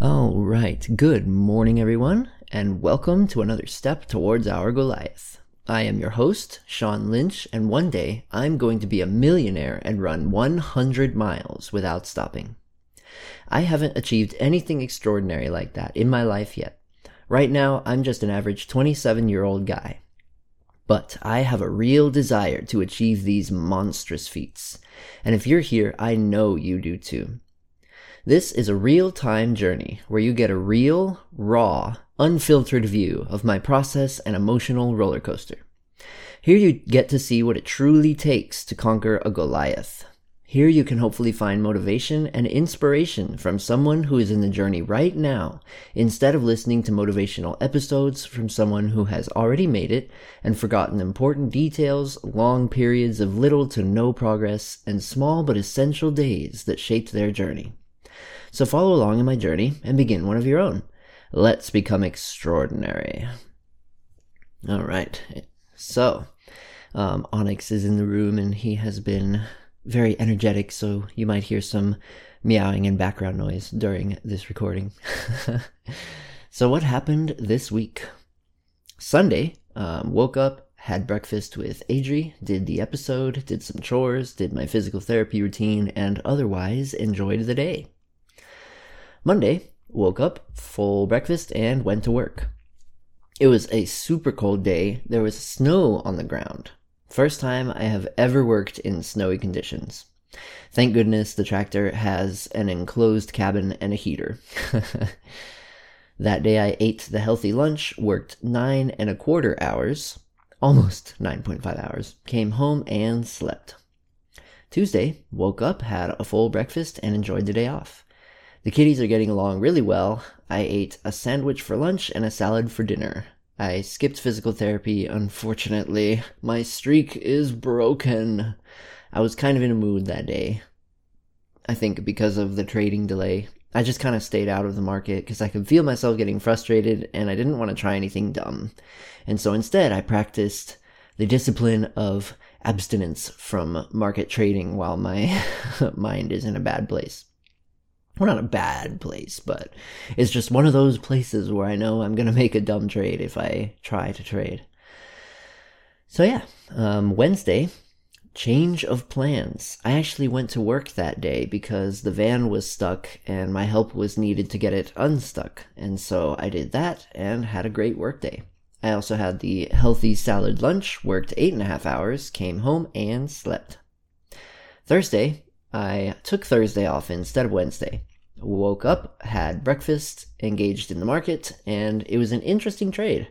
All right. Good morning, everyone, and welcome to another step towards our Goliath. I am your host, Sean Lynch, and one day I'm going to be a millionaire and run 100 miles without stopping. I haven't achieved anything extraordinary like that in my life yet. Right now, I'm just an average 27 year old guy. But I have a real desire to achieve these monstrous feats. And if you're here, I know you do too. This is a real time journey where you get a real, raw, unfiltered view of my process and emotional roller coaster. Here you get to see what it truly takes to conquer a Goliath. Here you can hopefully find motivation and inspiration from someone who is in the journey right now, instead of listening to motivational episodes from someone who has already made it and forgotten important details, long periods of little to no progress, and small but essential days that shaped their journey. So follow along in my journey and begin one of your own. Let's become extraordinary. All right. So, um, Onyx is in the room and he has been very energetic, so you might hear some meowing and background noise during this recording. so, what happened this week? Sunday, um, woke up, had breakfast with Adri, did the episode, did some chores, did my physical therapy routine, and otherwise enjoyed the day. Monday, woke up, full breakfast, and went to work. It was a super cold day. There was snow on the ground. First time I have ever worked in snowy conditions. Thank goodness the tractor has an enclosed cabin and a heater. that day I ate the healthy lunch, worked nine and a quarter hours, almost 9.5 hours, came home and slept. Tuesday, woke up, had a full breakfast, and enjoyed the day off. The kitties are getting along really well. I ate a sandwich for lunch and a salad for dinner. I skipped physical therapy, unfortunately. My streak is broken. I was kind of in a mood that day. I think because of the trading delay. I just kind of stayed out of the market because I could feel myself getting frustrated and I didn't want to try anything dumb. And so instead, I practiced the discipline of abstinence from market trading while my mind is in a bad place well, not a bad place, but it's just one of those places where I know I'm going to make a dumb trade if I try to trade. So, yeah, um, Wednesday, change of plans. I actually went to work that day because the van was stuck and my help was needed to get it unstuck. And so I did that and had a great work day. I also had the healthy salad lunch, worked eight and a half hours, came home, and slept. Thursday, I took Thursday off instead of Wednesday woke up, had breakfast, engaged in the market, and it was an interesting trade.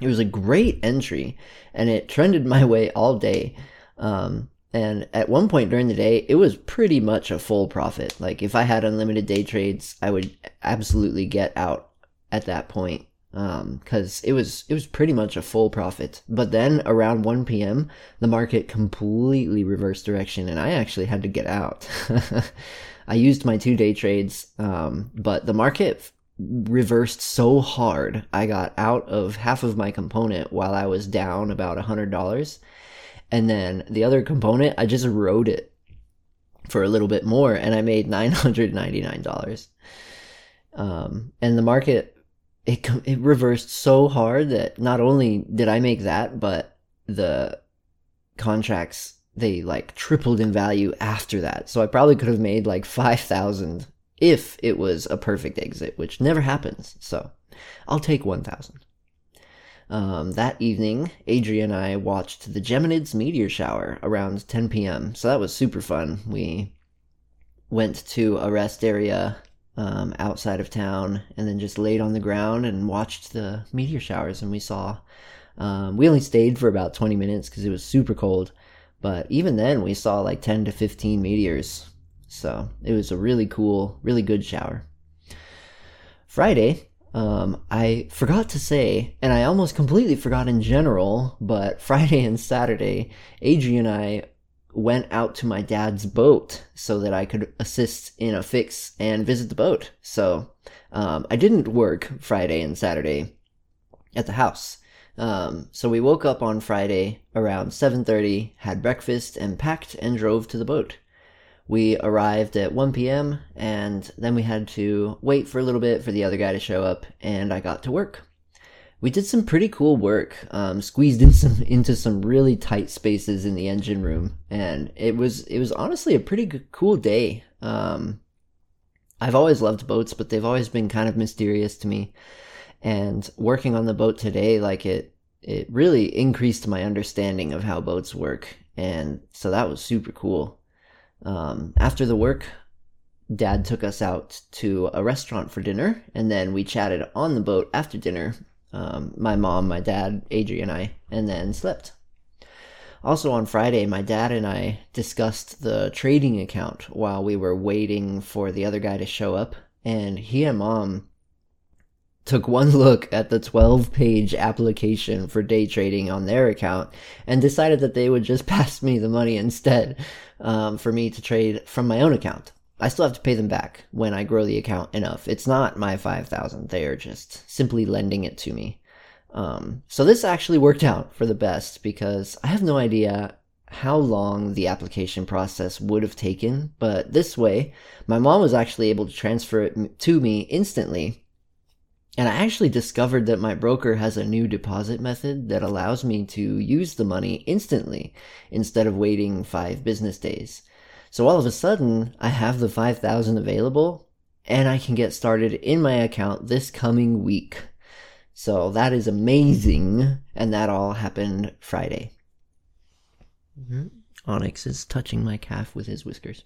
It was a great entry, and it trended my way all day. Um, and at one point during the day, it was pretty much a full profit. Like if I had unlimited day trades, I would absolutely get out at that point because um, it was it was pretty much a full profit. But then around 1 p.m., the market completely reversed direction, and I actually had to get out. I used my two day trades, um, but the market reversed so hard. I got out of half of my component while I was down about a hundred dollars, and then the other component I just rode it for a little bit more, and I made nine hundred ninety nine dollars. Um, and the market it it reversed so hard that not only did I make that, but the contracts they like tripled in value after that. So I probably could have made like 5,000 if it was a perfect exit, which never happens. So I'll take 1,000. Um, that evening, Adrian and I watched the Geminids meteor shower around 10 p.m. So that was super fun. We went to a rest area um, outside of town and then just laid on the ground and watched the meteor showers. And we saw, um, we only stayed for about 20 minutes because it was super cold. But even then, we saw like 10 to 15 meteors. So it was a really cool, really good shower. Friday, um, I forgot to say, and I almost completely forgot in general, but Friday and Saturday, Adrian and I went out to my dad's boat so that I could assist in a fix and visit the boat. So um, I didn't work Friday and Saturday at the house. Um, so we woke up on Friday around 7:30, had breakfast, and packed and drove to the boat. We arrived at 1 p.m. and then we had to wait for a little bit for the other guy to show up, and I got to work. We did some pretty cool work, um, squeezed in some, into some really tight spaces in the engine room, and it was it was honestly a pretty good, cool day. Um, I've always loved boats, but they've always been kind of mysterious to me. And working on the boat today, like it, it really increased my understanding of how boats work. And so that was super cool. Um, after the work, dad took us out to a restaurant for dinner, and then we chatted on the boat after dinner. Um, my mom, my dad, Adrian, and I, and then slept. Also on Friday, my dad and I discussed the trading account while we were waiting for the other guy to show up, and he and mom took one look at the 12 page application for day trading on their account and decided that they would just pass me the money instead um, for me to trade from my own account. I still have to pay them back when I grow the account enough. It's not my 5000 they are just simply lending it to me. Um, so this actually worked out for the best because I have no idea how long the application process would have taken, but this way, my mom was actually able to transfer it to me instantly. And I actually discovered that my broker has a new deposit method that allows me to use the money instantly instead of waiting five business days. So all of a sudden, I have the 5000 available and I can get started in my account this coming week. So that is amazing. And that all happened Friday. Mm-hmm. Onyx is touching my calf with his whiskers.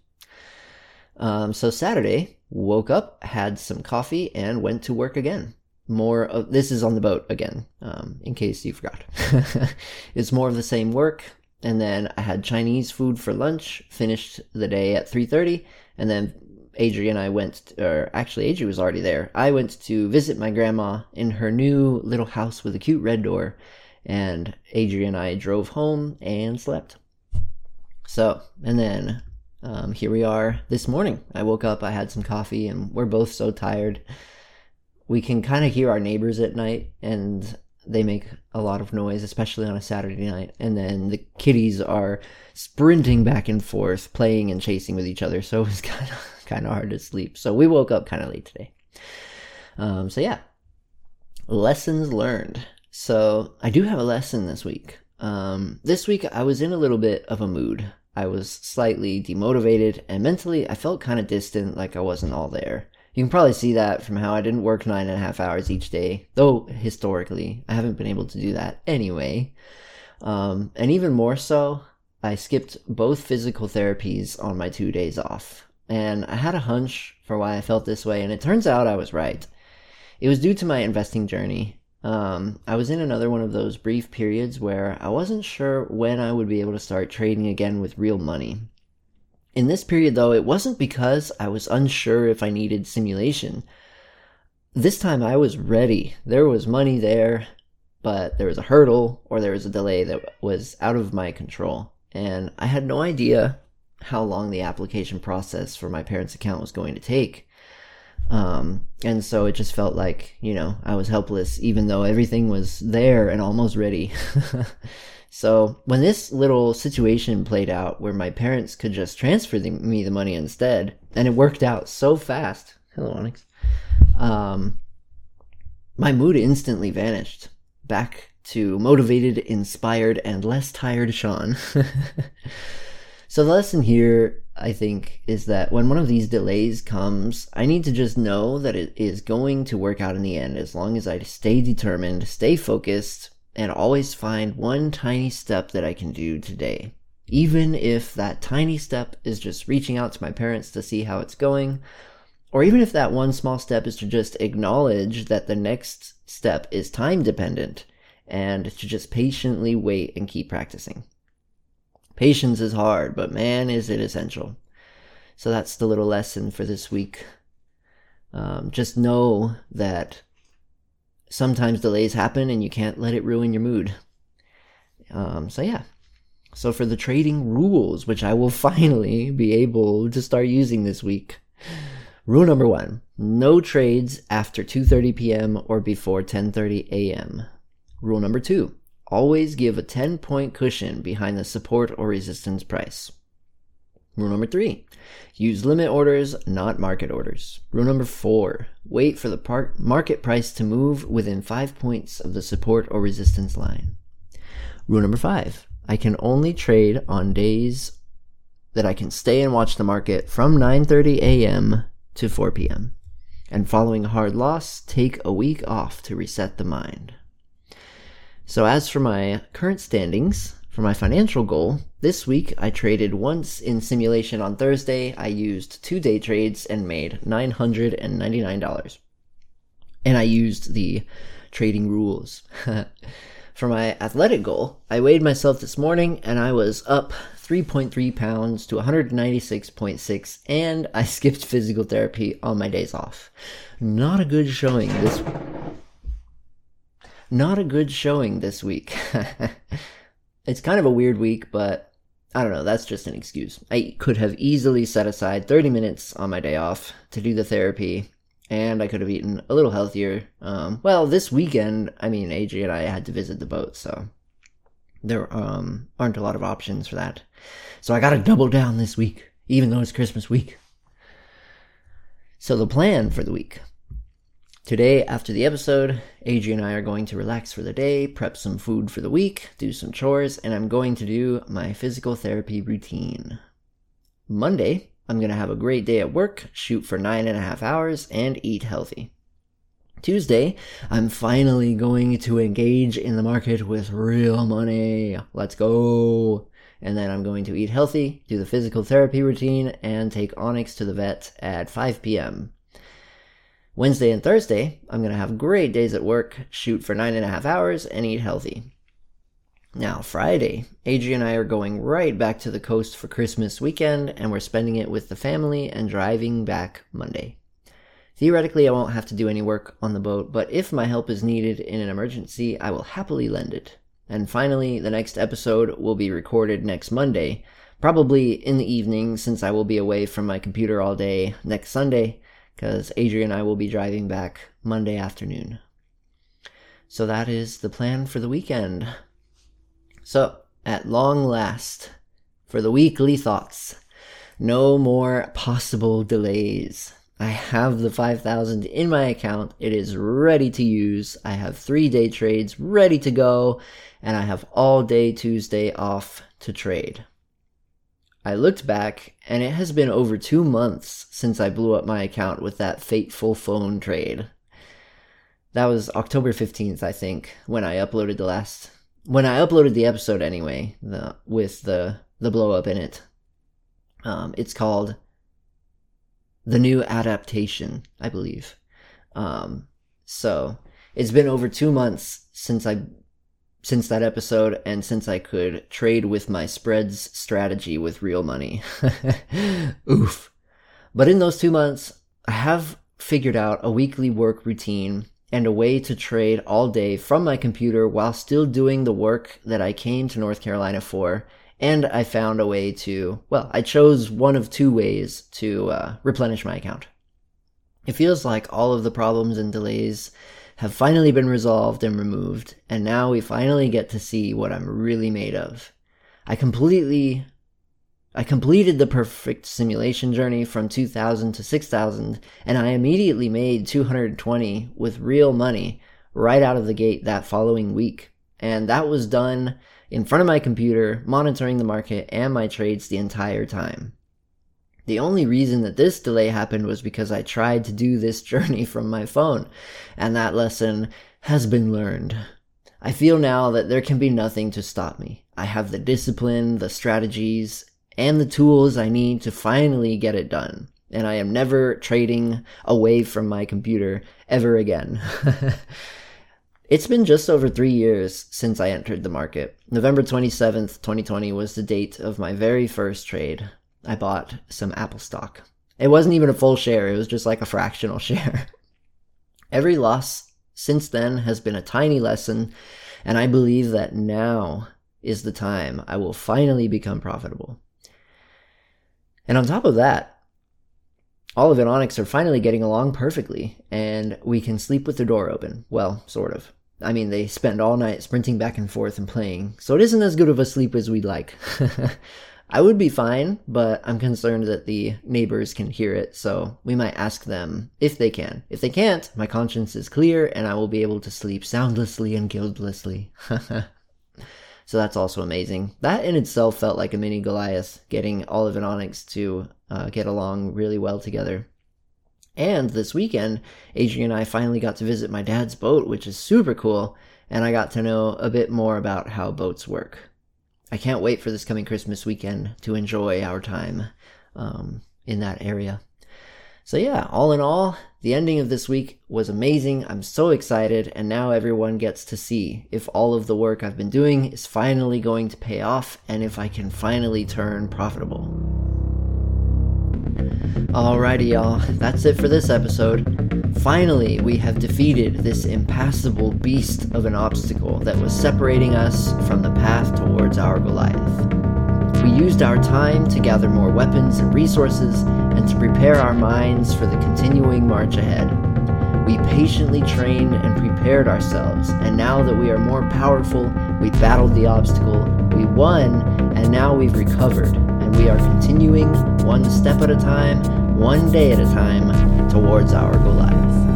Um, so Saturday, woke up, had some coffee, and went to work again. More of this is on the boat again, um, in case you forgot. it's more of the same work. And then I had Chinese food for lunch. Finished the day at three thirty, and then Adrian and I went, or actually, Adrian was already there. I went to visit my grandma in her new little house with a cute red door, and Adrian and I drove home and slept. So, and then um, here we are this morning. I woke up, I had some coffee, and we're both so tired. We can kind of hear our neighbors at night, and they make a lot of noise, especially on a Saturday night. And then the kitties are sprinting back and forth, playing and chasing with each other. So it was kind of kind of hard to sleep. So we woke up kind of late today. Um, so yeah, lessons learned. So I do have a lesson this week. Um, this week I was in a little bit of a mood. I was slightly demotivated and mentally I felt kind of distant, like I wasn't all there. You can probably see that from how I didn't work nine and a half hours each day, though historically I haven't been able to do that anyway. Um, and even more so, I skipped both physical therapies on my two days off. And I had a hunch for why I felt this way, and it turns out I was right. It was due to my investing journey. Um, I was in another one of those brief periods where I wasn't sure when I would be able to start trading again with real money. In this period, though, it wasn't because I was unsure if I needed simulation. This time I was ready. There was money there, but there was a hurdle or there was a delay that was out of my control. And I had no idea how long the application process for my parents' account was going to take. Um, and so it just felt like, you know, I was helpless, even though everything was there and almost ready. So when this little situation played out where my parents could just transfer the, me the money instead, and it worked out so fast. Hello, Onyx. Um, my mood instantly vanished back to motivated, inspired, and less tired Sean. so the lesson here, I think, is that when one of these delays comes, I need to just know that it is going to work out in the end as long as I stay determined, stay focused, and always find one tiny step that I can do today. Even if that tiny step is just reaching out to my parents to see how it's going, or even if that one small step is to just acknowledge that the next step is time dependent and to just patiently wait and keep practicing. Patience is hard, but man, is it essential. So that's the little lesson for this week. Um, just know that sometimes delays happen and you can't let it ruin your mood. Um, so yeah. So for the trading rules, which I will finally be able to start using this week. Rule number one, no trades after 2.30 p.m. or before 10.30 a.m. Rule number two, always give a 10 point cushion behind the support or resistance price. Rule number three, use limit orders, not market orders. Rule number four, wait for the par- market price to move within five points of the support or resistance line. Rule number five, I can only trade on days that I can stay and watch the market from 9:30 a.m. to 4 p.m. And following a hard loss, take a week off to reset the mind. So as for my current standings, for my financial goal, this week I traded once in simulation on Thursday. I used two day trades and made $999. And I used the trading rules. for my athletic goal, I weighed myself this morning and I was up 3.3 pounds to 196.6 and I skipped physical therapy on my days off. Not a good showing this not a good showing this week. it's kind of a weird week, but I don't know, that's just an excuse. I could have easily set aside 30 minutes on my day off to do the therapy, and I could have eaten a little healthier. Um, well, this weekend, I mean, AJ and I had to visit the boat, so there um, aren't a lot of options for that. So I gotta double down this week, even though it's Christmas week. So the plan for the week Today, after the episode, AJ and I are going to relax for the day, prep some food for the week, do some chores, and I'm going to do my physical therapy routine. Monday, I'm going to have a great day at work, shoot for nine and a half hours, and eat healthy. Tuesday, I'm finally going to engage in the market with real money. Let's go. And then I'm going to eat healthy, do the physical therapy routine, and take Onyx to the vet at 5 p.m. Wednesday and Thursday, I'm going to have great days at work, shoot for nine and a half hours, and eat healthy. Now, Friday, AJ and I are going right back to the coast for Christmas weekend, and we're spending it with the family and driving back Monday. Theoretically, I won't have to do any work on the boat, but if my help is needed in an emergency, I will happily lend it. And finally, the next episode will be recorded next Monday, probably in the evening since I will be away from my computer all day next Sunday because Adrian and I will be driving back Monday afternoon. So that is the plan for the weekend. So, at long last, for the weekly thoughts, no more possible delays. I have the 5000 in my account. It is ready to use. I have three day trades ready to go, and I have all day Tuesday off to trade. I looked back, and it has been over two months since I blew up my account with that fateful phone trade. That was October 15th, I think, when I uploaded the last when I uploaded the episode anyway, the with the the blow up in it. Um, it's called the new adaptation, I believe. Um, so it's been over two months since I since that episode and since I could trade with my spreads strategy with real money. Oof. But in those two months, I have figured out a weekly work routine and a way to trade all day from my computer while still doing the work that I came to North Carolina for. And I found a way to, well, I chose one of two ways to uh, replenish my account. It feels like all of the problems and delays have finally been resolved and removed, and now we finally get to see what I'm really made of. I completely I completed the perfect simulation journey from 2000 to 6000 and I immediately made 220 with real money right out of the gate that following week. And that was done in front of my computer, monitoring the market and my trades the entire time. The only reason that this delay happened was because I tried to do this journey from my phone, and that lesson has been learned. I feel now that there can be nothing to stop me. I have the discipline, the strategies, and the tools I need to finally get it done. And I am never trading away from my computer ever again. it's been just over three years since I entered the market. November 27th, 2020 was the date of my very first trade. I bought some Apple stock. It wasn't even a full share, it was just like a fractional share. Every loss since then has been a tiny lesson, and I believe that now is the time I will finally become profitable. And on top of that, Olive and Onyx are finally getting along perfectly, and we can sleep with the door open. Well, sort of. I mean, they spend all night sprinting back and forth and playing, so it isn't as good of a sleep as we'd like. I would be fine, but I'm concerned that the neighbors can hear it, so we might ask them if they can. If they can't, my conscience is clear and I will be able to sleep soundlessly and guiltlessly. so that's also amazing. That in itself felt like a mini Goliath, getting Olive and Onyx to uh, get along really well together. And this weekend, Adrian and I finally got to visit my dad's boat, which is super cool, and I got to know a bit more about how boats work. I can't wait for this coming Christmas weekend to enjoy our time um, in that area. So, yeah, all in all, the ending of this week was amazing. I'm so excited, and now everyone gets to see if all of the work I've been doing is finally going to pay off and if I can finally turn profitable. Alrighty, y'all, that's it for this episode. Finally, we have defeated this impassable beast of an obstacle that was separating us from the path towards our Goliath. We used our time to gather more weapons and resources and to prepare our minds for the continuing march ahead. We patiently trained and prepared ourselves, and now that we are more powerful, we battled the obstacle, we won, and now we've recovered, and we are continuing one step at a time, one day at a time, towards our Goliath.